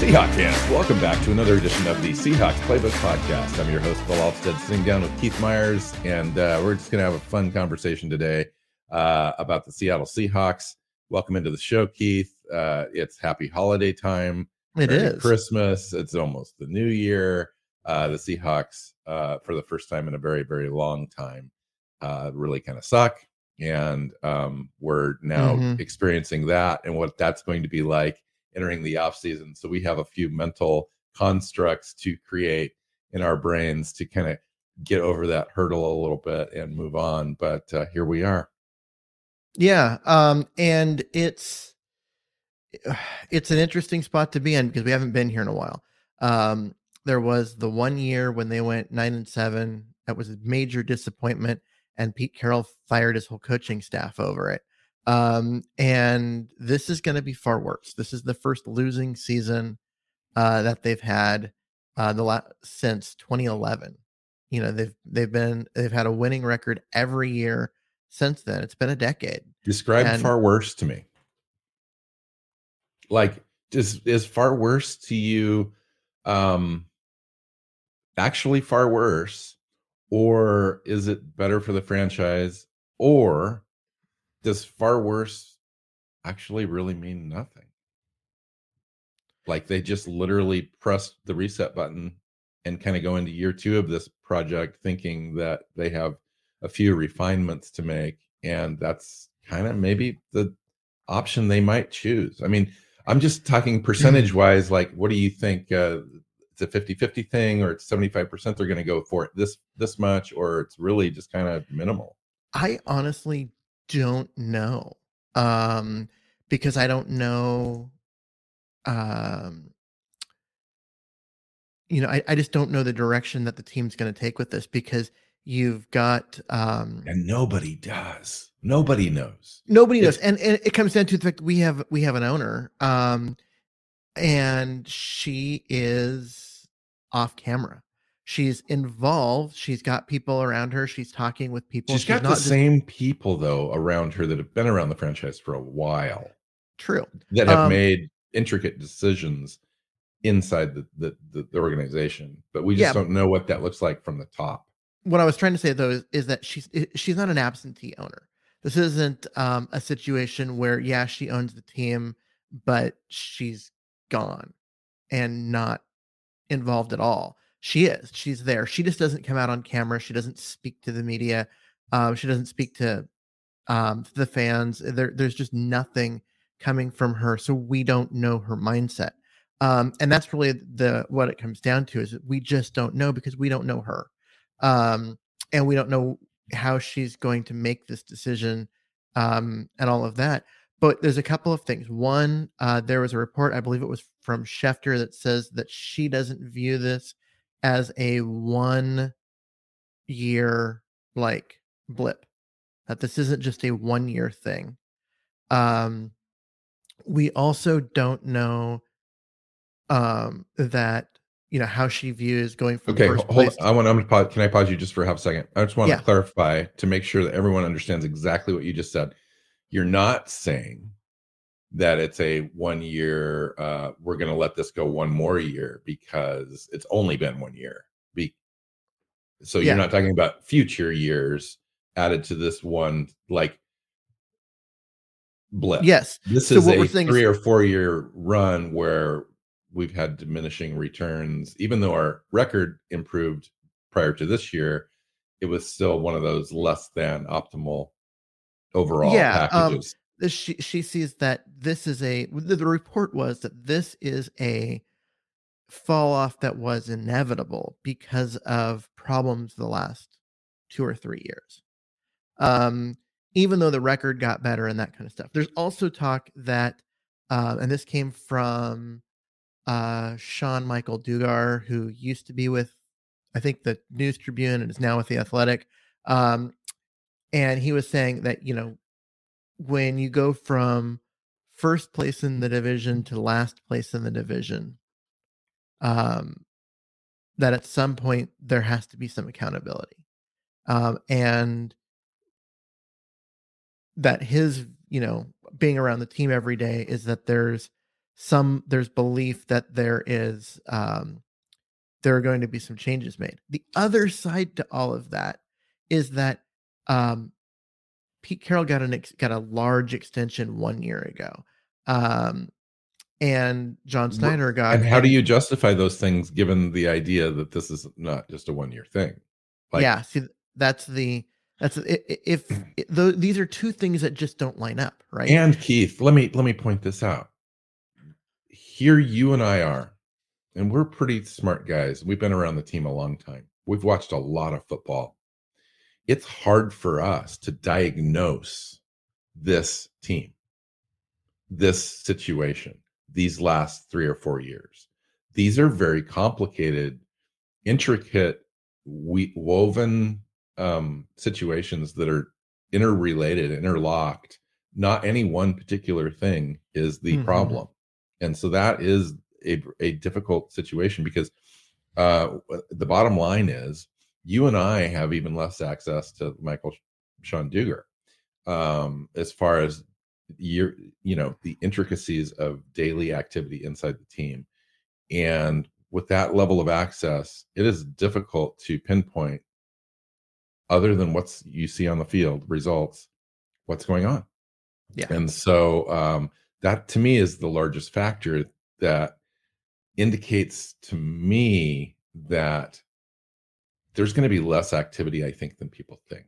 Seahawks fans, welcome back to another edition of the Seahawks Playbook Podcast. I'm your host, Bill Alvstad, sitting down with Keith Myers, and uh, we're just going to have a fun conversation today uh, about the Seattle Seahawks. Welcome into the show, Keith. Uh, it's happy holiday time. It is Christmas. It's almost the new year. Uh, the Seahawks, uh, for the first time in a very, very long time, uh, really kind of suck. And um, we're now Mhm. experiencing that and what that's going to be like entering the off season. So we have a few mental constructs to create in our brains to kind of get over that hurdle a little bit and move on. But uh, here we are. Yeah, um, and it's it's an interesting spot to be in because we haven't been here in a while. Um, there was the one year when they went nine and seven. That was a major disappointment, and Pete Carroll fired his whole coaching staff over it. Um, and this is going to be far worse. This is the first losing season uh, that they've had uh, the la- since 2011. You know they've they've been they've had a winning record every year since then. It's been a decade. Describe And- far worse to me. Like, is is far worse to you? Um, actually, far worse, or is it better for the franchise? Or does far worse actually really mean nothing? Like they just literally pressed the reset button and kind of go into year two of this project thinking that they have a few refinements to make and that's kind of maybe the option they might choose. I mean i'm just talking percentage wise like what do you think uh it's a 50 50 thing or it's 75% they're going to go for it this this much or it's really just kind of minimal? I honestly don't know. Um because I don't know um you know, I, I just don't know the direction that the team's going to take with this because you've got um and nobody does nobody knows nobody knows and, and it comes down to the fact we have we have an owner um and she is off camera she's involved she's got people around her she's talking with people she's got the just- same people though around her that have been around the franchise for a while true that have Um, made intricate decisions inside the, the the the organization but we just Yeah. don't know what that looks like from the top what I was trying to say though is, is that she's she's not an absentee owner. This isn't um, a situation where yeah she owns the team, but she's gone and not involved at all. She is. She's there. She just doesn't come out on camera. She doesn't speak to the media. Um, she doesn't speak to um, the fans. There, there's just nothing coming from her, so we don't know her mindset. Um, and that's really the what it comes down to is we just don't know because we don't know her um, and we don't know how she's going to make this decision um, and all of that. But there's a couple of things. One, uh, there was a report, I believe it was from Schefter, that says that she doesn't view this as a one year like blip, that this isn't just a one year thing. Um, we also don't know um, that you know how she views going from okay first ho- hold place i want i'm gonna pause can i pause you just for half a second i just want Yeah. to clarify to make sure that everyone understands exactly what you just said you're not saying that it's a one year uh we're gonna let this go one more year because it's only been one year Be- so Yeah. you're not talking about future years added to this one like blip Yes. this So is what a we're saying is- three or four year run where we've had diminishing returns even though our record improved prior to this year it was still one of those less than optimal overall Yeah, um, packages This, she she sees that this is a the, the report was that this is a fall off that was inevitable because of problems the last two or three years. Um, even though the record got better and that kind of stuff. There's also talk that, uh, and this came from uh, Sean Michael Dugar, who used to be with, I think, the News Tribune and is now with the Athletic. Um, and he was saying that you know when you go from first place in the division to last place in the division, um, that at some point there has to be some accountability, um, and that his you know being around the team every day is that there's some there's belief that there is um, there are going to be some changes made. The other side to all of that is that um, Pete Carroll got an ex- got a large extension one year ago, um, and John Schneider got. And how do you justify those things given the idea that this is not just a one year thing? Like, yeah, see, that's the that's if though these are two things that just don't line up, right? And Keith, let me let me point this out. Here you and I are, and we're pretty smart guys. We've been around the team a long time. We've watched a lot of football it's hard for us to diagnose this team, this situation, these last three or four years. These are very complicated, intricate, we, woven um, situations that are interrelated, interlocked. Not any one particular thing is the mm-hmm. problem. And so that is a, a difficult situation because uh, the bottom line is you and I have even less access to Michael Sean Dugar um, as far as your you know the intricacies of daily activity inside the team. And with that level of access it is difficult to pinpoint other than what's you see on the field results what's going on. Yeah. And so um, that to me is the largest factor that indicates to me that there's going to be less activity, I think, than people think.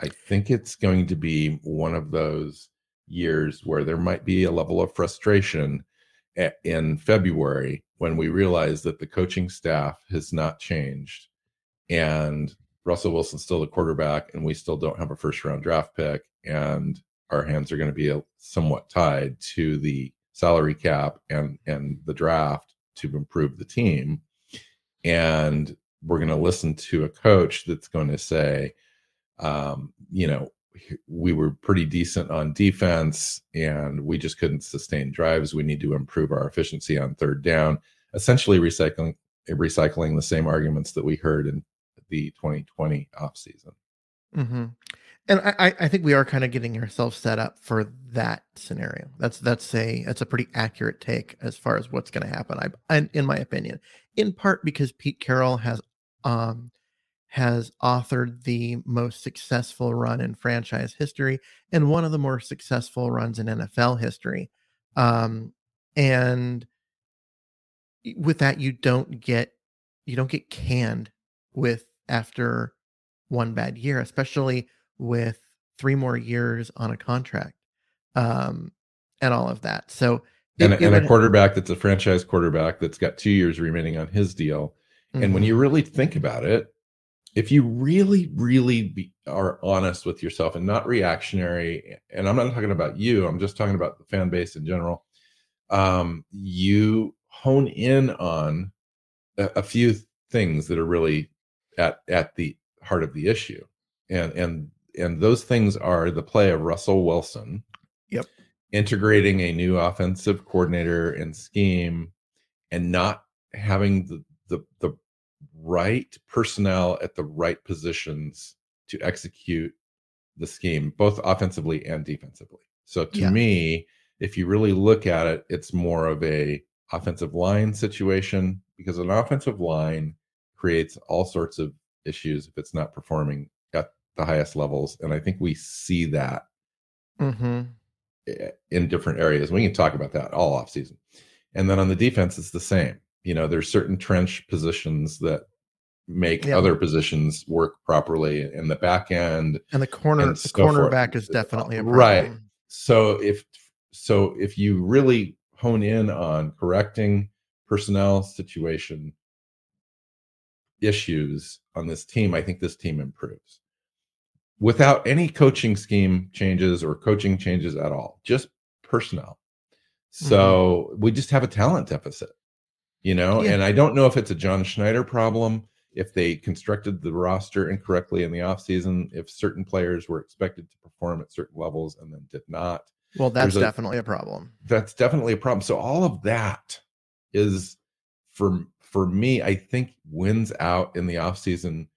I think it's going to be one of those years where there might be a level of frustration in February when we realize that the coaching staff has not changed and Russell Wilson's still the quarterback and we still don't have a first round draft pick and our hands are going to be uh, somewhat tied to the salary cap and and the draft to improve the team and we're going to listen to a coach that's going to say, um, you know, we were pretty decent on defense and we just couldn't sustain drives. We need to improve our efficiency on third down, essentially recycling recycling the same arguments that we heard in the 2020 offseason. Mm-hmm. And I, I think we are kind of getting ourselves set up for that scenario. That's that's a that's a pretty accurate take as far as what's going to happen. I, in my opinion, in part because Pete Carroll has um, has authored the most successful run in franchise history and one of the more successful runs in NFL history. Um, and with that, you don't get you don't get canned with after one bad year, especially with three more years on a contract um, and all of that. So, and, it, and a quarterback that's a franchise quarterback that's got two years remaining on his deal Mm-hmm. And when mm-hmm. you really think about it, if you really, really be, are honest with yourself and not reactionary, and I'm not talking about you, I'm just talking about the fan base in general, um, you hone in on a, a few things that are really at at the heart of the issue, and and and those things are the play of Russell Wilson. Yep. Integrating a new offensive coordinator and scheme, and not having the the the right personnel at the right positions to execute the scheme, both offensively and defensively. So to yeah. me, if you really look at it, it's more of a offensive line situation because an offensive line creates all sorts of issues if it's not performing at the highest levels. And I think we see that mm-hmm. in different areas. We can talk about that all off season. And then on the defense, it's the same. You know, there's certain trench positions that make other positions work properly in the back end and the corner and the cornerback is definitely a problem. right so if so if you really hone in on correcting personnel situation issues on this team i think this team improves. Without any coaching scheme changes or coaching changes at all just personnel. So mm-hmm. we just have a talent deficit you know, Yeah. and I don't know if it's a John Schneider problem, if they constructed the roster incorrectly in the offseason, if certain players were expected to perform at certain levels and then did not. Well, that's a- definitely a problem. That's definitely a problem. So all of that is for for me, I think wins out in the offseason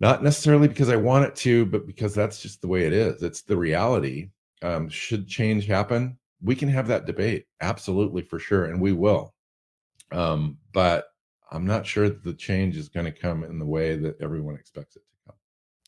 not necessarily because I want it to, but because that's just the way it is. It's the reality. Um, should change happen, we can have that debate, absolutely for sure, and we will. Um, but I'm not sure that the change is going to come in the way that everyone expects it to come.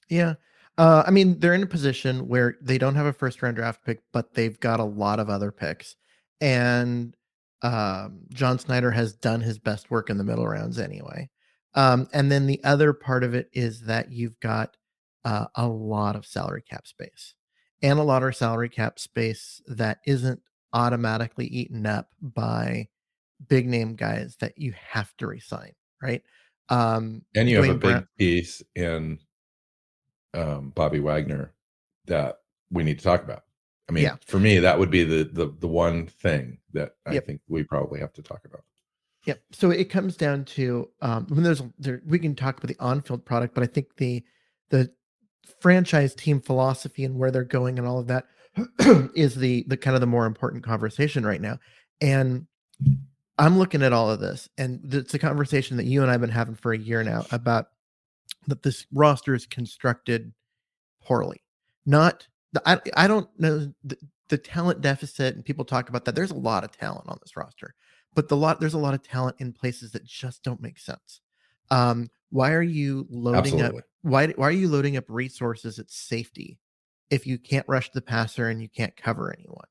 Yeah. Uh, I mean, they're in a position where they don't have a first round draft pick, but they've got a lot of other picks. And um, John Schneider has done his best work in the middle rounds anyway. Um, and then the other part of it is that you've got uh, a lot of salary cap space and a lot of salary cap space that isn't automatically eaten up by big name guys that you have to resign, right? Um, And you have a Duane big Brown- piece in um, Bobby Wagner that we need to talk about. I mean, Yeah. for me, that would be the the the one thing that I Yep. think we probably have to talk about. Yep. So it comes down to um, when there's there we can talk about the on-field product, but I think the the franchise team philosophy and where they're going and all of that is the the kind of the more important conversation right now. And I'm looking at all of this, and it's a conversation that you and I've been having for a year now about that this roster is constructed poorly. Not the, I I don't know the, the talent deficit, and people talk about that. There's a lot of talent on this roster but the lot there's a lot of talent in places that just don't make sense. Um, why are you loading Absolutely. up? Why why are you loading up resources at safety if you can't rush the passer and you can't cover anyone?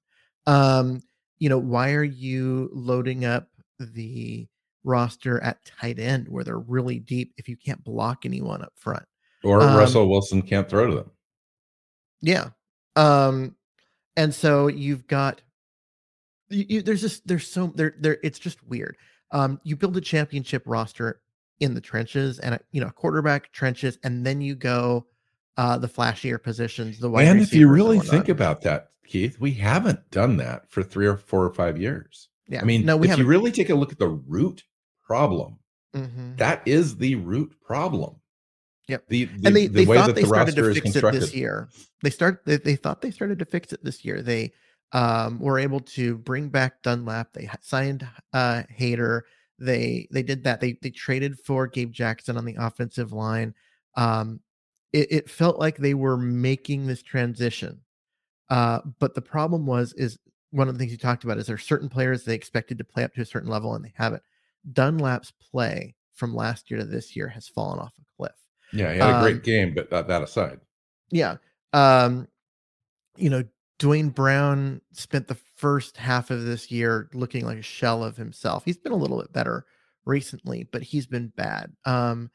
Um, you know why are you loading up the roster at tight end where they're really deep if you can't block anyone up front? Or Um, Russell Wilson can't throw to them. Yeah. Um, and so you've got you, you, there's just there's so there there it's just weird. Um, you build a championship roster in the trenches and you know quarterback trenches, and then you go uh the flashier positions. The wide And if you really think about that, Keith, we haven't done that for three or four or five years. Yeah, I mean, no, we if you haven't. really take a look at the root problem, Mhm. that is the root problem. Yep. The, the, and they, the they way thought that they the started to fix it this year. They start they, they thought they started to fix it this year. They um, were able to bring back Dunlap. They signed uh, Hyder. They they did that. They they traded for Gabe Jackson on the offensive line. Um, it, it felt like they were making this transition. Uh, but the problem was is one of the things you talked about is there are certain players they expected to play up to a certain level and they haven't. Dunlap's play from last year to this year has fallen off a cliff. Yeah, he had a Um, great game, but that, that aside, Yeah. Um, you know, Duane Brown spent the first half of this year looking like a shell of himself. He's been a little bit better recently, but he's been bad. Um,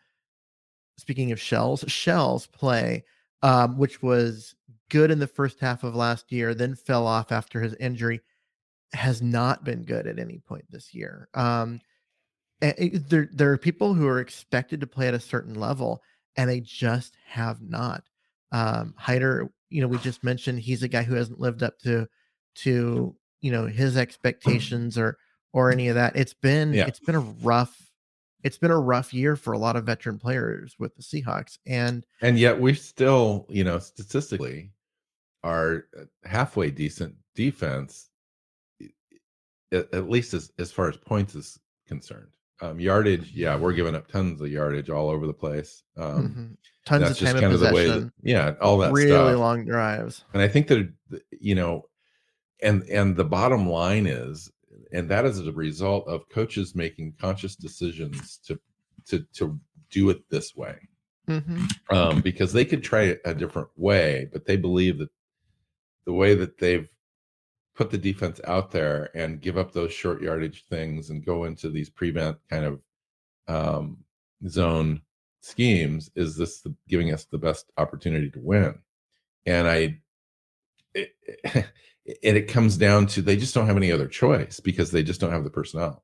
speaking of shells, Shell's play, um, which was good in the first half of last year, then fell off after his injury, has not been good at any point this year. Um, it- there, there are people who are expected to play at a certain level, and they just have not. Um, Hyder, you know, we just mentioned he's a guy who hasn't lived up to to you know his expectations or or any of that. It's been Yeah. it's been a rough it's been a rough year for a lot of veteran players with the Seahawks, and and yet we still, you know, statistically are halfway decent defense, at, least as, as far as points is concerned. Um, yardage, yeah, we're giving up tons of yardage all over the place. Um, mhm, tons of that's time just of kind of the way possession, that, yeah, all that really stuff. long drives. and i think that you know and and the bottom line is and that is a result of coaches making conscious decisions to to to do it this way hmm um because they could try a different way but they believe that the way that they've put the defense out there and give up those short yardage things and go into these prevent kind of um zone schemes is this the, giving us the best opportunity to win and i it, and it comes down to they just don't have any other choice because they just don't have the personnel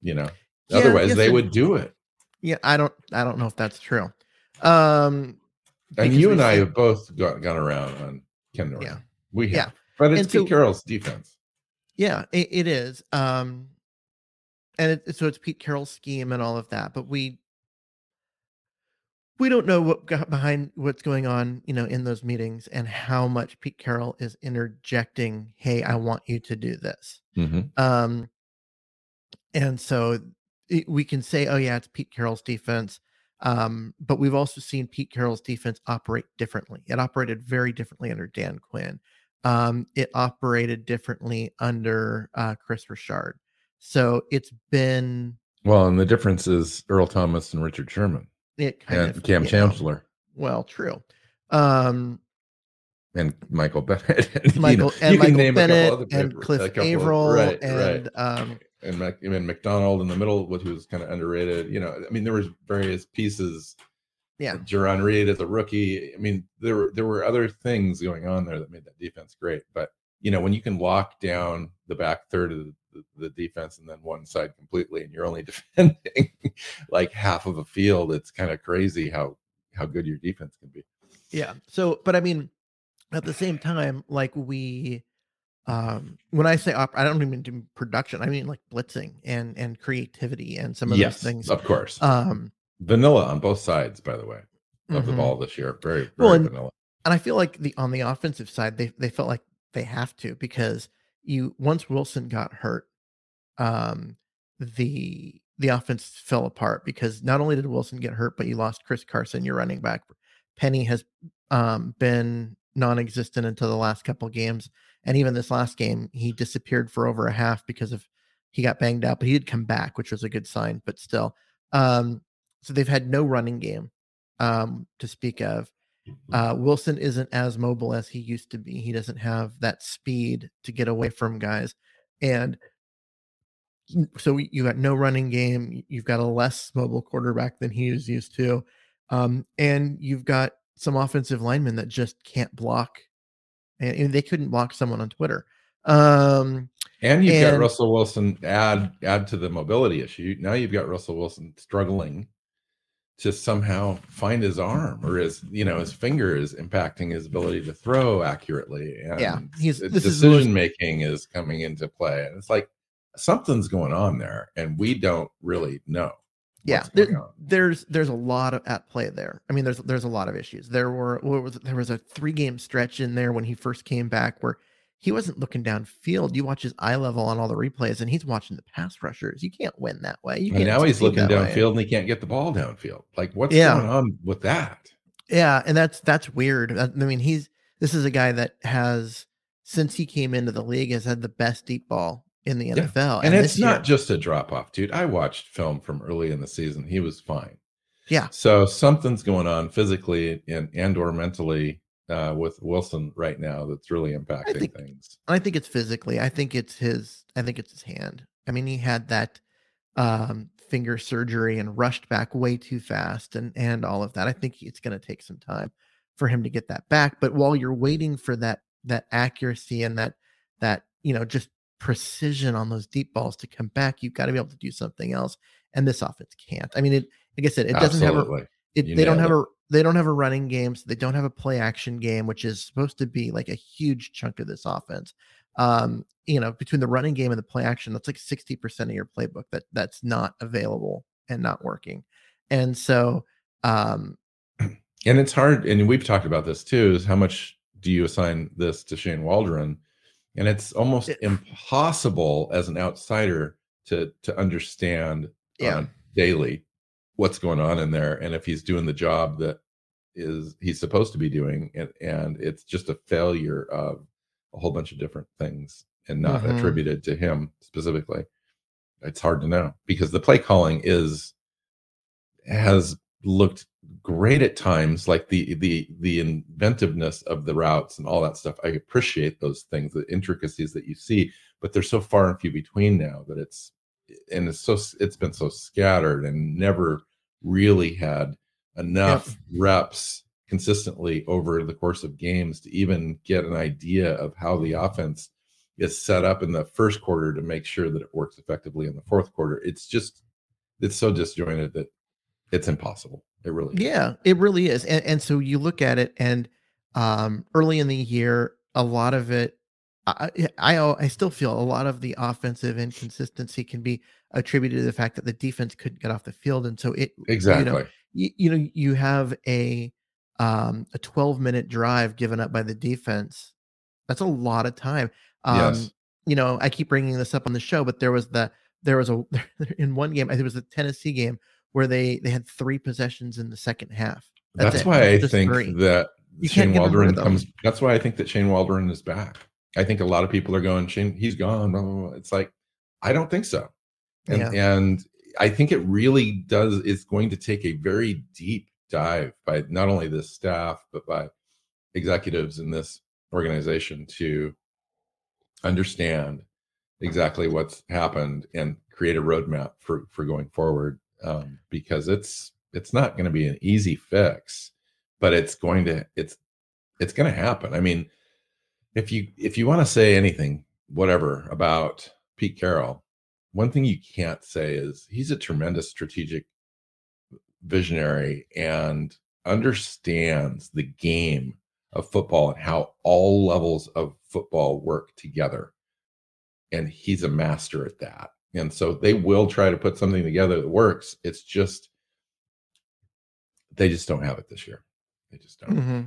you know Yeah, otherwise they and- would do it Yeah, I don't I don't know if that's true. Um, and you and i have both got, gone around on ken Norton. Yeah. We have Yeah. but it's And Pete so- carroll's defense Yeah, it, it is. Um, and it, so it's Pete Carroll's scheme and all of that, but we we don't know what got behind what's going on, you know, in those meetings and how much Pete Carroll is interjecting, "Hey, I want you to do this." hmm Um, and so it, we can say, "Oh yeah, it's Pete Carroll's defense," um, but we've also seen Pete Carroll's defense operate differently. It operated very differently under Dan Quinn. Um, it operated differently under uh, Kris Richard. So it's been Well, and the difference is Earl Thomas and Richard Sherman it kind and of Cam you know, Chancellor well, true. Um, and Michael Bennett. And, you Michael know, and Michael name a couple Bennett and Cliff Avril right, and right. um, and Mac, and McDonald in the middle, which was kind of underrated. You know, I mean, there was various pieces. Yeah, Jarran Reed as a rookie. I mean, there were there were other things going on there that made that defense great. But you know, when you can lock down the back third of the, the, the defense and then one side completely, and you're only defending like half of a field, it's kind of crazy how how good your defense can be. yeah. So, but I mean, at the same time, like we, um, when I say op, I don't even do production. I mean like blitzing and and creativity and some of yes, those things. of course. Um, vanilla on both sides, by the way, of the mhm. ball this year. Very, very Well, and- vanilla. and I feel like the on the offensive side, they they felt like they have to because you once Wilson got hurt, um, the the offense fell apart because not only did Wilson get hurt, but you lost Chris Carson, your running back. Penny has um, been non-existent until the last couple games, and even this last game, he disappeared for over a half because of he got banged up, but he did come back, which was a good sign. But still, um, so they've had no running game um, to speak of. Uh, Wilson isn't as mobile as he used to be. He doesn't have that speed to get away from guys, and so you got no running game. You've got a less mobile quarterback than he is used to, um, and you've got some offensive linemen that just can't block, and, and they couldn't block someone on Twitter. Um, And you've got Russell Wilson add add to the mobility issue. Now you've got Russell Wilson struggling to somehow find his arm or his you know his finger is impacting his ability to throw accurately. And Yeah, he's- the this is decision making is coming into play, and it's like something's going on there, and we don't really know. yeah there- there's there's a lot of at play there i mean there's there's a lot of issues there were what was there was a three game stretch in there when he first came back where he wasn't looking downfield you watch his eye level on all the replays and he's watching the pass rushers you can't win that way you And now he's looking way. downfield and he can't get the ball downfield. Like what's Yeah. going on with that? yeah and that's that's weird i I mean he's this is a guy that has since he came into the league has had the best deep ball in the Yeah. nfl and it's not year- just a drop off, dude. I watched film from early in the season. He was fine. Yeah. So something's going on physically and and or mentally uh, with Wilson right now that's really impacting think- things. I think it's physically. I think it's his. I think it's his hand. I mean, he had that um, finger surgery and rushed back way too fast, and and all of that. I think it's going to take some time for him to get that back. But while you're waiting for that that accuracy and that that you know just precision on those deep balls to come back, you've got to be able to do something else. And this offense can't. I mean, it. Like I said, it doesn't have a Absolutely. It, they don't have nailed a they don't have a running game, so they don't have a play action game, which is supposed to be like a huge chunk of this offense. Um, you know, between the running game and the play action, that's like 60% of your playbook that that's not available and not working. And so um And it's hard, and we've talked about this too, is how much do you assign this to Shane Waldron? And it's almost It- impossible as an outsider to to understand Yeah. on daily what's going on in there and if he's doing the job that is he's supposed to be doing and, and it's just a failure of a whole bunch of different things and not Mhm. attributed to him specifically it's hard to know because the play calling is has looked great at times like the the the inventiveness of the routes and all that stuff i appreciate those things the intricacies that you see but they're so far and few between now that it's and it's so it's been so scattered and never really had enough reps consistently over the course of games to even get an idea of how the offense is set up in the first quarter to make sure that it works effectively in the fourth quarter it's just it's so disjointed that it's impossible it really is. yeah, it really is. And and so you look at it and um early in the year, a lot of it I, I I still feel a lot of the offensive inconsistency can be attributed to the fact that the defense couldn't get off the field, and so it exactly. You know, you, you know you have a um, a 12 minute drive given up by the defense. That's a lot of time. Um, yes. You know, I keep bringing this up on the show, but there was the there was a in one game. I think it was the Tennessee game where they they had three possessions in the second half. That's, that's why I think three. that you Shane Waldron comes. That's why I think that Shane Waldron is back. I think a lot of people are going, Shane, he's gone. It's like, I don't think so. And, yeah. and I think it really does, it's going to take a very deep dive by not only the staff, but by executives in this organization to understand exactly what's happened and create a roadmap for, for going forward. Um, because it's, it's not going to be an easy fix, but it's going to, it's, it's going to happen. I mean, if you if you want to say anything whatever about Pete Carroll, one thing you can't say is he's a tremendous strategic visionary and understands the game of football and how all levels of football work together. And he's a master at that. And so they will try to put something together that works. It's just they just don't have it this year. They just don't. Mm-hmm.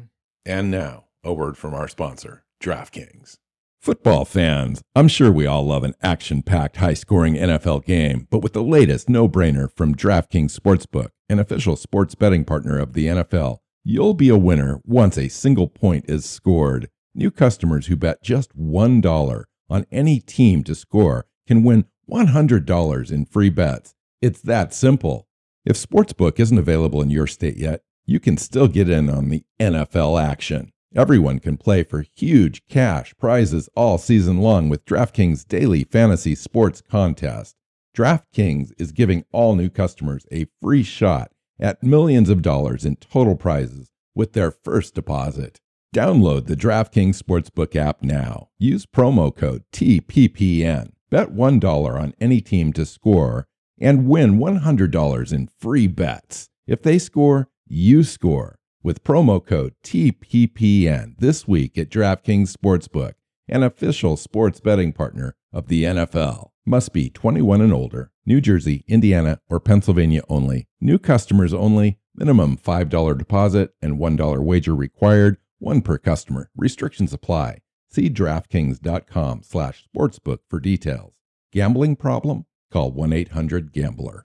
And now, a word from our sponsor. DraftKings. Football fans, I'm sure we all love an action packed, high scoring NFL game, but with the latest no brainer from DraftKings Sportsbook, an official sports betting partner of the NFL, you'll be a winner once a single point is scored. New customers who bet just $1 on any team to score can win $100 in free bets. It's that simple. If Sportsbook isn't available in your state yet, you can still get in on the NFL action. Everyone can play for huge cash prizes all season long with DraftKings Daily Fantasy Sports Contest. DraftKings is giving all new customers a free shot at millions of dollars in total prizes with their first deposit. Download the DraftKings Sportsbook app now. Use promo code TPPN. Bet $1 on any team to score and win $100 in free bets. If they score, you score with promo code TPPN this week at DraftKings Sportsbook, an official sports betting partner of the NFL. Must be 21 and older, New Jersey, Indiana, or Pennsylvania only. New customers only. Minimum $5 deposit and $1 wager required. One per customer. Restrictions apply. See DraftKings.com slash sportsbook for details. Gambling problem? Call 1-800-GAMBLER.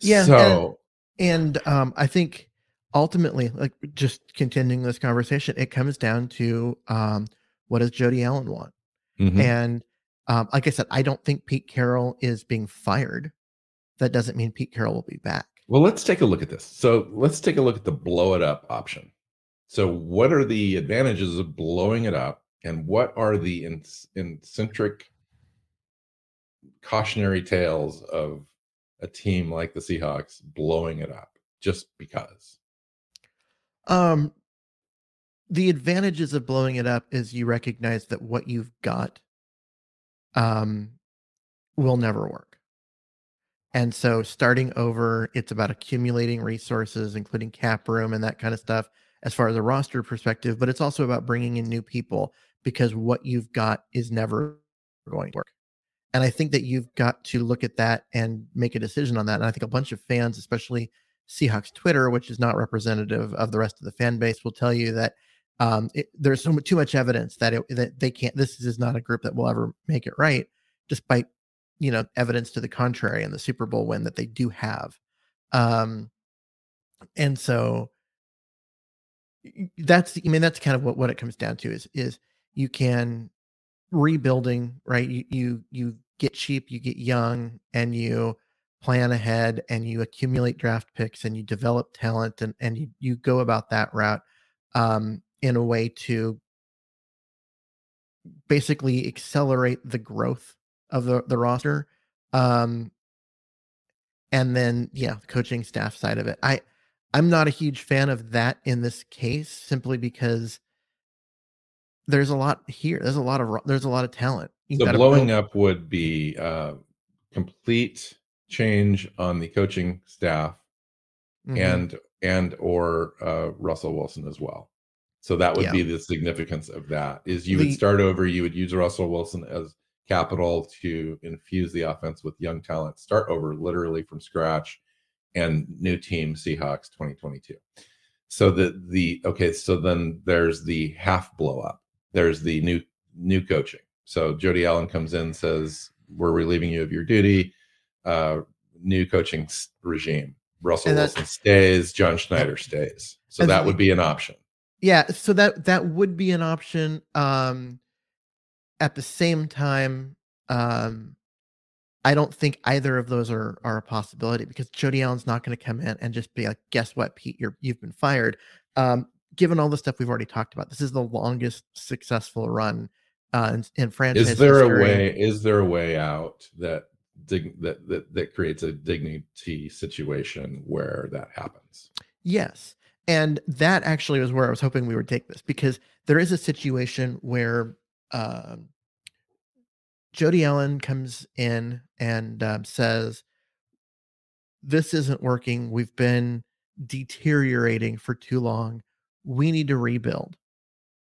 Yeah. So, and, and um, I think ultimately, like just continuing this conversation, it comes down to um, what does Jody Allen want? Mm-hmm. And um, like I said, I don't think Pete Carroll is being fired. That doesn't mean Pete Carroll will be back. Well, let's take a look at this. So let's take a look at the blow it up option. So, what are the advantages of blowing it up, and what are the in- eccentric cautionary tales of a team like the Seahawks blowing it up just because? Um, the advantages of blowing it up is you recognize that what you've got um will never work. And so starting over, it's about accumulating resources, including cap room and that kind of stuff, as far as a roster perspective. But it's also about bringing in new people because what you've got is never going to work. And I think that you've got to look at that and make a decision on that. And I think a bunch of fans, especially Seahawks Twitter, which is not representative of the rest of the fan base, will tell you that um, it, there's so too much evidence that it, that they can't. This is not a group that will ever make it right, despite you know evidence to the contrary and the Super Bowl win that they do have. Um, and so that's I mean that's kind of what what it comes down to is is you can rebuilding right you you you get cheap you get young and you plan ahead and you accumulate draft picks and you develop talent and, and you, you go about that route um, in a way to basically accelerate the growth of the, the roster. Um, and then, yeah, coaching staff side of it. I, I'm not a huge fan of that in this case, simply because there's a lot here. There's a lot of there's a lot of talent. You so blowing build. up would be uh, complete change on the coaching staff mm-hmm. and and or uh, Russell Wilson as well. So that would Yeah. be the significance of that. Is you would start over. You would use Russell Wilson as capital to infuse the offense with young talent. Start over, literally from scratch, and new team Seahawks 2022. So the the okay. So then there's the half blow up. There's the new new coaching. So Jody Allen comes in says we're relieving you of your duty. Uh, new coaching regime. Russell that- Wilson stays. John Schneider stays. So that would be an option. Yeah, so that that would be an option. Um at the same time, um I don't think either of those are are a possibility because Jody Allen's not going to come in and just be like, "Guess what, Pete? You're you've been fired." Um, given all the stuff we've already talked about, this is the longest successful run uh, in, in franchise. Is there a way? Is there a way out that dig, that, that that creates a dignity situation where that happens? Yes. And that actually was where I was hoping we would take this because there is a situation where um, Jody Allen comes in and um, says, This isn't working. We've been deteriorating for too long. We need to rebuild.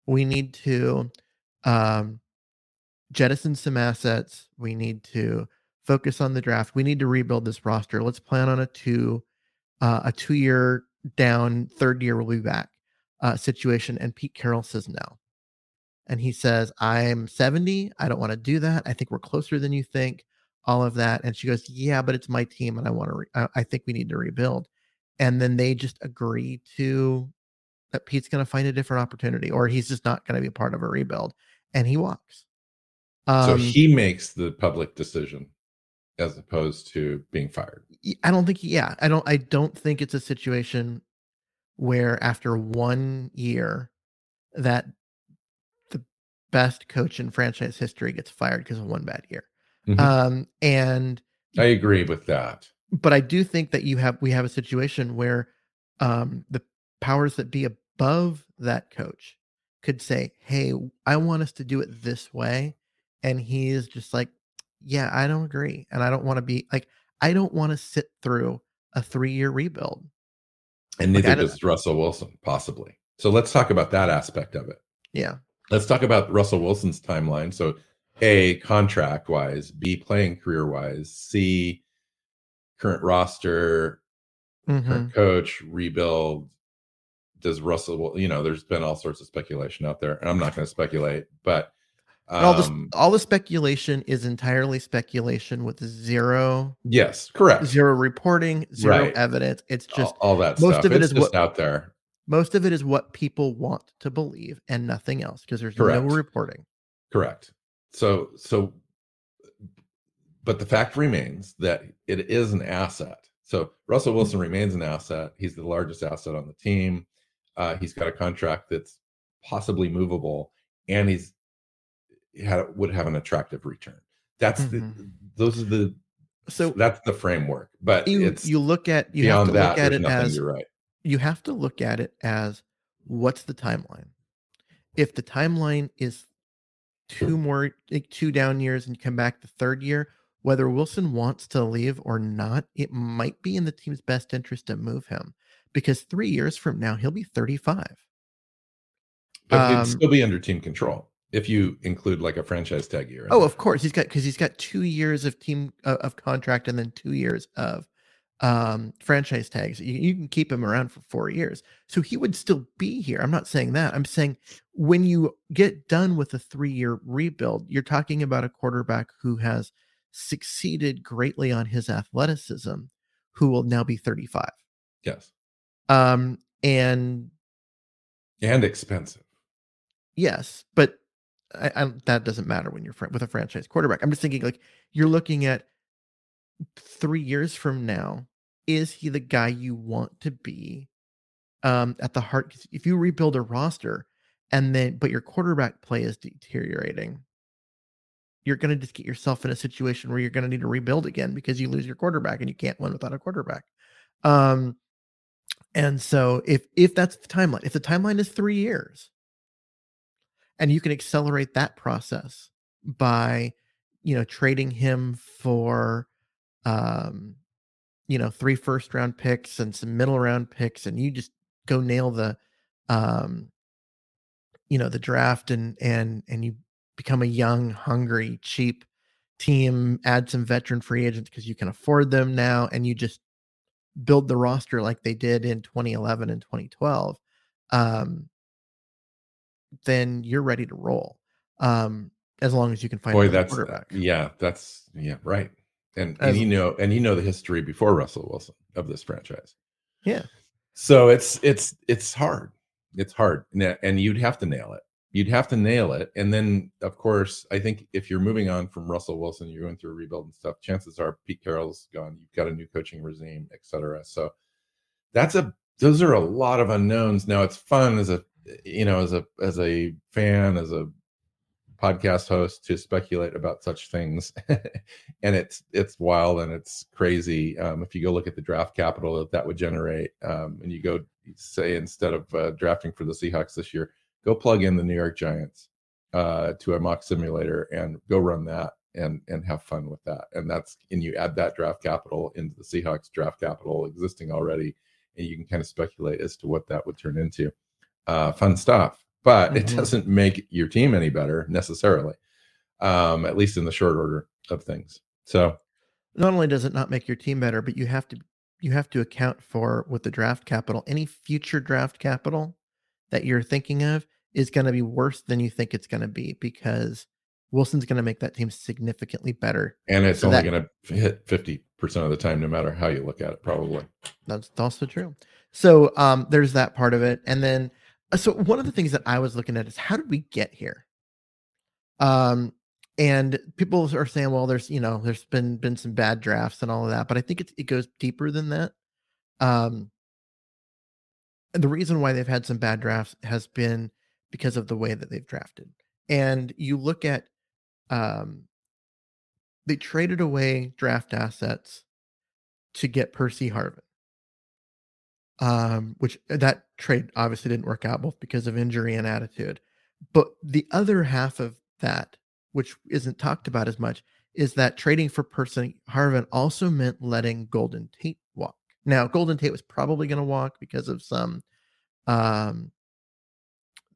We need to um, jettison some assets. We need to focus on the draft. We need to rebuild this roster. Let's plan on a two uh, a two year down, third year we'll be back uh, situation. And Pete Carroll says no. And he says, I'm 70. I don't want to do that. I think we're closer than you think. All of that. And she goes, Yeah, but it's my team and I want to, re- I, I think we need to rebuild. And then they just agree to that Pete's going to find a different opportunity or he's just not going to be a part of a rebuild. And he walks. so Um, he makes the public decision as opposed to being fired. I don't think yeah, I don't I don't think it's a situation where after one year that the best coach in franchise history gets fired because of one bad year. Mhm. Um and I agree with that. but I do think that you have we have a situation where um the powers that be above that coach could say, "Hey, I want us to do it this way." And he is just like, "Yeah, I don't agree." And I don't want to be like I don't want to sit through a 3-year rebuild. And neither don't- does Russell Wilson, possibly. So let's talk about that aspect of it. Yeah. Let's talk about Russell Wilson's timeline. So, A, contract wise, B, playing career wise, C, current roster, Mhm. current coach, rebuild. Does Russell, you know, there's been all sorts of speculation out there, and I'm not going to speculate, but And all this um, all the speculation is entirely speculation with zero yes, correct. zero reporting, zero Right. evidence. It's just all, all that most stuff. of it it's is just what- out there. most of it is what people want to believe and nothing else because there's Correct. no reporting. Correct. So, so, but the fact remains that it is an asset. So Russell Wilson remains an asset. He's the largest asset on the team. Uh, he's got a contract that's possibly movable, and he's had would have an attractive return. That's the Mhm. those are the So that's the framework. But you it's you look at you have beyond to that. look at it nothing. as you're right. you have to look at it as what's the timeline. If the timeline is two more like two down years and you come back the third year, whether Wilson wants to leave or not, it might be in the team's best interest to move him because three years from now he'll be 35. But um, still be under team control if you include like a franchise tag year. Oh, of course he's got because he's got two years of team uh, of contract and then two years of um franchise tags. You, you can keep him around for four years, so he would still be here. I'm not saying that. I'm saying when you get done with a three year rebuild, you're talking about a quarterback who has succeeded greatly on his athleticism, who will now be 35. Yes, Um, and and expensive. Yes, but I, I, that doesn't matter when you're fr- with a franchise quarterback. I'm just thinking like you're looking at three years from now. Is he the guy you want to be? Um, at the heart? if you rebuild a roster and then but your quarterback play is deteriorating, you're going to just get yourself in a situation where you're going to need to rebuild again because you lose your quarterback and you can't win without a quarterback. Um, and so if if that's the timeline, if the timeline is three years, and you can accelerate that process by you know trading him for um you know three first round picks and some middle round picks and you just go nail the um you know the draft and and and you become a young, hungry, cheap team, add some veteran free agents because you can afford them now, and you just build the roster like they did in 2011 and 2012, um, then you're ready to roll. Um, as long as you can find Boy, that's uh, quarterback. yeah, that's yeah, right. And As- and you know, and you know the history before Russell Wilson of this franchise. Yeah. So it's it's it's hard. It's hard, and and you'd have to nail it. You'd have to nail it, and then of course, I think if you're moving on from Russell Wilson, you're going through a rebuild and stuff. Chances are Pete Carroll's gone. You've got a new coaching regime, etc. So that's a those are a lot of unknowns. Now it's fun as a you know as a as a fan as a podcast host to speculate about such things. And it's it's wild and it's crazy. Um, if you go look at the draft capital that that would generate um, and you go say instead of uh, drafting for the seahawks this year go plug in the new york giants uh, to a mock simulator and go run that and and have fun with that. And that's and you add that draft capital into the seahawks draft capital existing already and you can kind of speculate as to what that would turn into uh, fun stuff but it Mhm. doesn't make your team any better necessarily um at least in the short order of things so not only does it not make your team better, but you have to you have to account for with the draft capital. Any future draft capital that you're thinking of is going to be worse than you think it's going to be because Wilson's going to make that team significantly better. and it's So only going to hit 50% of the time no matter how you look at it probably That's also true. So um, there's that part of it, and then so one of the things that I was looking at is how did we get here? Um, and people are saying, well, there's you know there's been been some bad drafts and all of that, but I think it it goes deeper than that. Um, and the reason why they've had some bad drafts has been because of the way that they've drafted. And you look at um, they traded away draft assets to get Percy Harvin um, which uh, that trade obviously didn't work out both because of injury and attitude. But the other half of that, which isn't talked about as much, is that trading for Percy Harvin also meant letting Golden Tate walk. Now, Golden Tate was probably going to walk because of some um,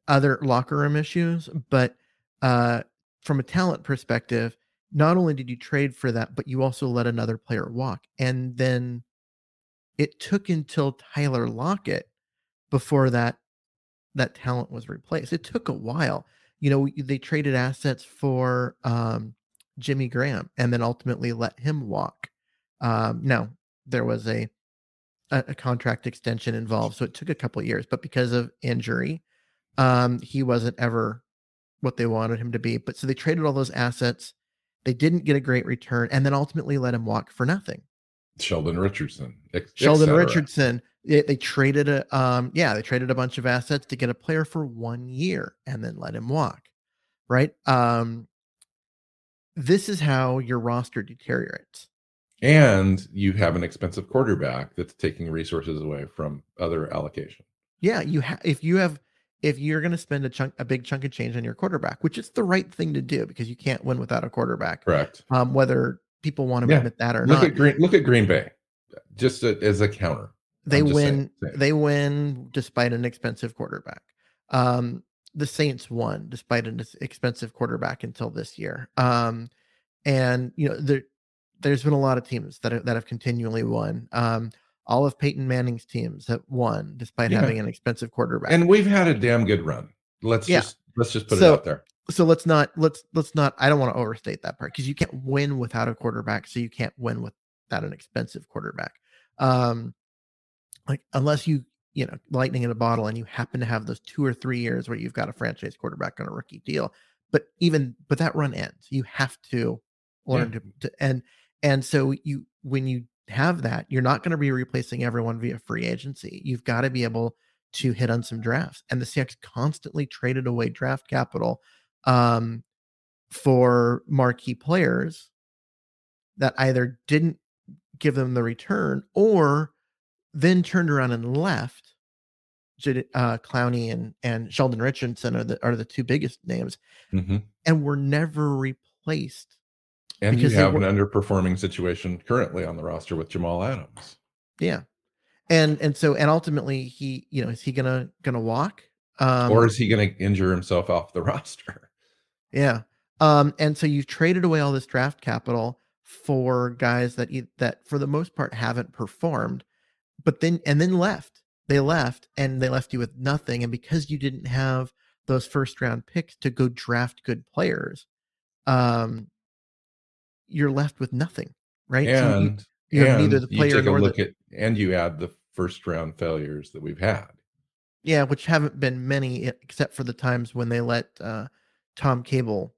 other locker room issues, but uh, from a talent perspective, not only did you trade for that, but you also let another player walk, and then it took until Tyler Lockett before that that talent was replaced. It took a while. You know, they traded assets for um, Jimmy Graham and then ultimately let him walk. Um, now there was a, a a contract extension involved, so it took a couple years. But because of injury, um, he wasn't ever what they wanted him to be. But so they traded all those assets. They didn't get a great return, and then ultimately let him walk for nothing. Sheldon richardson Sheldon. Richardson. They, they traded a um yeah, they traded a bunch of assets to get a player for one year and then let him walk. Right? Um this is how your roster deteriorates. and you have an expensive quarterback that's taking resources away from other allocation Yeah, you have if you have if you're going to spend a chunk a big chunk of change on your quarterback, which is the right thing to do because you can't win without a quarterback. correct Um whether people want to Yeah. admit that or look not. at green look at green bay just a, as a counter they win saying- saying. they win despite an expensive quarterback um the saints won despite an expensive quarterback until this year um and you know there there's been a lot of teams that have, that have continually won um all of Peyton Manning's teams have won despite Yeah. having an expensive quarterback. and we've had a damn good run let's Yeah. just let's just put So- it out there so let's not let's let's not I don't want to overstate that part because you can't win without a quarterback, so you can't win without an expensive quarterback. Um like unless you you know lightning in a bottle and you happen to have those two or three years where you've got a franchise quarterback on a rookie deal. But even but that run ends. You have to learn to, to and and so you when you have that, you're not going to be replacing everyone via free agency. You've got to be able to hit on some drafts. And the Seahawks constantly traded away draft capital um, for marquee players that either didn't give them the return or then turned around and left. Uh, Clowney and and Sheldon Richardson are the are the two biggest names, Mhm. and were never replaced. and Because you have were- an underperforming situation currently on the roster with jamal adams Yeah, and and so and ultimately he you know is he gonna gonna walk? Um, or is he to injure himself off the roster? Yeah. Um, and so you've traded away all this draft capital for guys that you, that for the most part haven't performed, but then and then left. They left and they left you with nothing. And because you didn't have those first round picks to go draft good players, um, you're left with nothing, right? So you- And you have and neither the you player take a nor the- at and you add the first round failures that we've had. yeah, which haven't been many except for the times when they let uh, Tom Cable.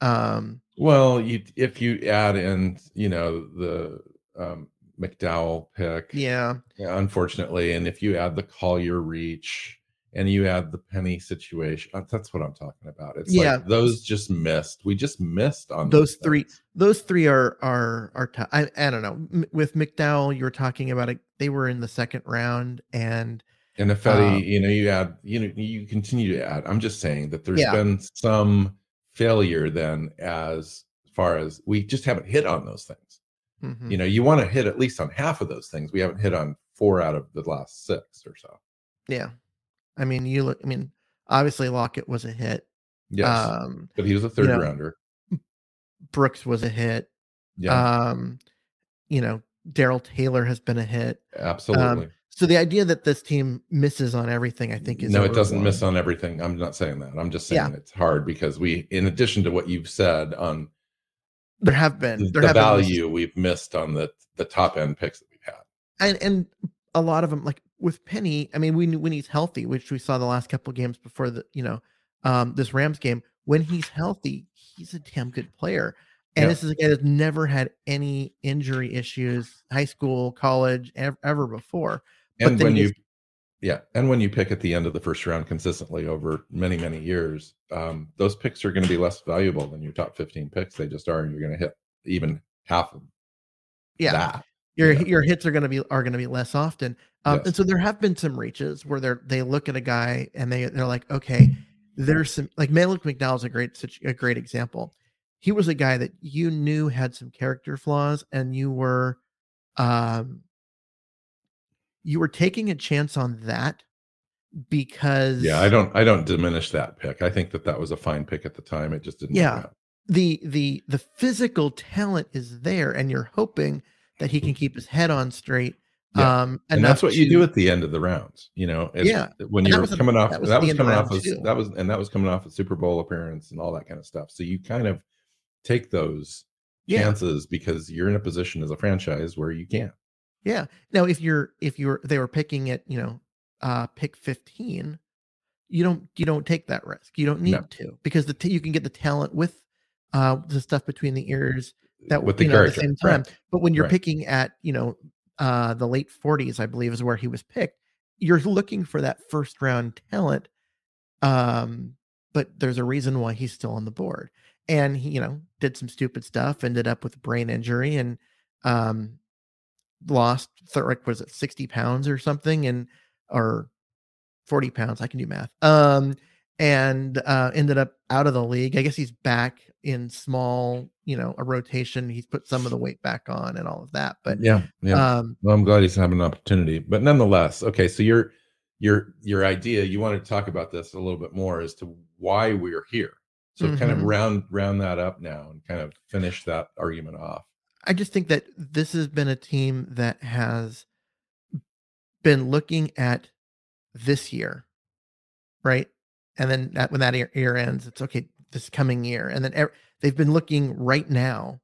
Um, Well, you if you add in, you know, the um, McDowell pick, yeah, unfortunately, and if you add the Collier reach and you add the Penny situation, uh, that's what I'm talking about. It's Yeah. like those just missed. We just missed on Those three- things. those three are are are. T- I I don't know. M- With McDowell, you were talking about it. They were in the second round, and And if Um, you know, you add, you know, you continue to add. I'm just saying that there's Yeah. been some failure then as far as we just haven't hit on those things. Mhm. You know, you want to hit at least on half of those things. We haven't hit on four out of the last six or so. yeah. I mean, you look. I mean, obviously Lockett was a hit. Yes, Um, but he was a third know, rounder. Brooks was a hit. Yeah, Um, you know, Darrell Taylor has been a hit. absolutely. So the idea that this team misses on everything, I think, is no, it doesn't miss on everything. I'm not saying that. I'm just saying Yeah. it's hard because we, in addition to what you've said on There have been the, there the have been value, we've missed on the the top end picks that we've had. and and a lot of them like with Penny. I mean, when when he's healthy, which we saw the last couple of games before the you know um, this Rams game, when he's healthy, he's a damn good player. And Yeah. this is a guy that's never had any injury issues, high school, college, ever, ever before. But And when you, yeah, and when you pick at the end of the first round consistently over many many years, um, those picks are going to be less valuable than your top 15 picks. They just are, and you're going to hit even half of them. Yeah, that. your your hits are going to be are going to be less often. Um, Yes. And so there have been some reaches where they're they look at a guy and they they're like, okay, there's some like Malik McDowell is a great such a great example. He was a guy that you knew had some character flaws, and you were, um, you were taking a chance on that because Yeah, I don't I don't diminish that pick. I think that that was a fine pick at the time. It just didn't. Yeah. the the the physical talent is there, and you're hoping that he can keep his head on straight. Yeah. Um, and that's what you do at the end of the rounds. You know, Yeah, when and you're was a- coming off that that was was, at the end of coming off of that was and that was coming off a Super Bowl appearance and all that kind of stuff. So you kind of take those Yeah. chances because you're in a position as a franchise where you can't. Yeah. Now, if you're if you're they were picking it, you know, uh pick 15, you don't you don't take that risk. You don't need No. to because the t- you can get the talent with uh the stuff between the ears that with the you know, at the same time. Right. But when you're Right. picking at, you know, uh the late 40s, I believe is where he was picked, you're looking for that first round talent. Um but there's a reason why he's still on the board. And he, you know, did some stupid stuff, ended up with a brain injury and um lost Thurrick was it 60 pounds or something and or 40 pounds i can do math um and uh ended up out of the league i guess he's back in small you know a rotation he's put some of the weight back on and all of that but yeah, yeah. um well, I'm glad he's having an opportunity. But nonetheless, okay, so your your your idea, you want to talk about this a little bit more as to why we're here. So kind of Mhm. round round that up now and kind of finish that argument off. i just think that this has been a team that has been looking at this year right and then that, when that year, ends it's okay this coming year and then they've been looking right now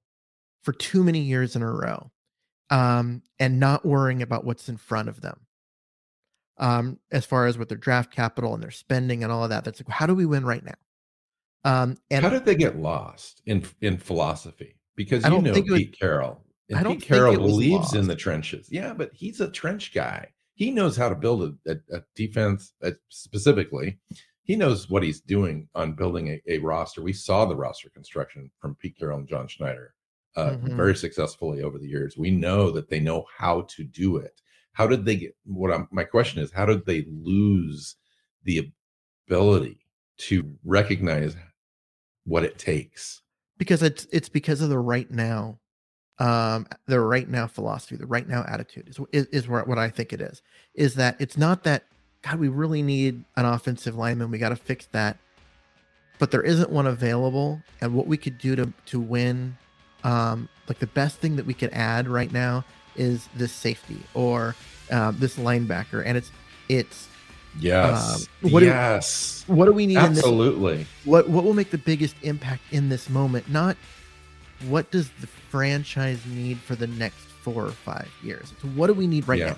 for too many years in a row um, and not worrying about what's in front of them um, as far as with their draft capital and their spending and all of that that's like how do we win right now um, and How did they get lost in in philosophy? Because you know think was- Pete Carroll. And I don't Pete think Carroll believes in the trenches. Yeah, but he's a trench guy. He knows how to build a, a, a defense uh, specifically. He knows what he's doing on building a, a roster. We saw the roster construction from Pete Carroll and John Schneider uh, Mhm. very successfully over the years. We know that they know how to do it. How did they get? What I'm, my question is, how did they lose the ability to recognize what it takes? because it's it's because of the right now um the right now philosophy the right now attitude is is, is what, i think it is is that it's not that God, we really need an offensive lineman. We got to fix that. But there isn't one available. And what we could do to to win, um, like the best thing that we could add right now is this safety or uh, this linebacker, and it's it's Yes. Um, what do- yes. what do we need in this Absolutely. what what will make the biggest impact in this moment not what does the franchise need for the next four or five years so what do we need right Yeah. now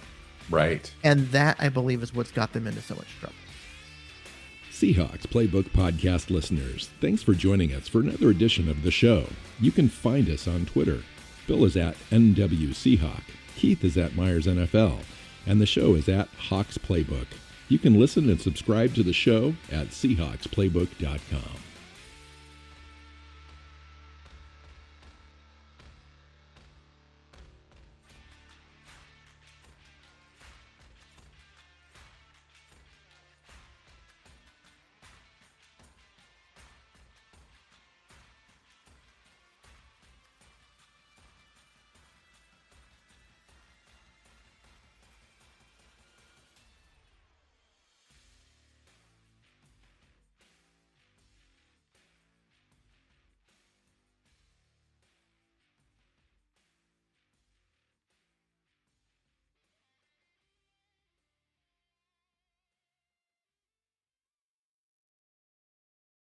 Right. and that i believe is what's got them into so much trouble Seahawks Playbook Podcast listeners, thanks for joining us for another edition of the show. You can find us on Twitter. Bill is at NW Seahawk, Keith is at Myers NFL, and the show is at Hawks Playbook. You can listen and subscribe to the show at SeahawksPlaybook.com.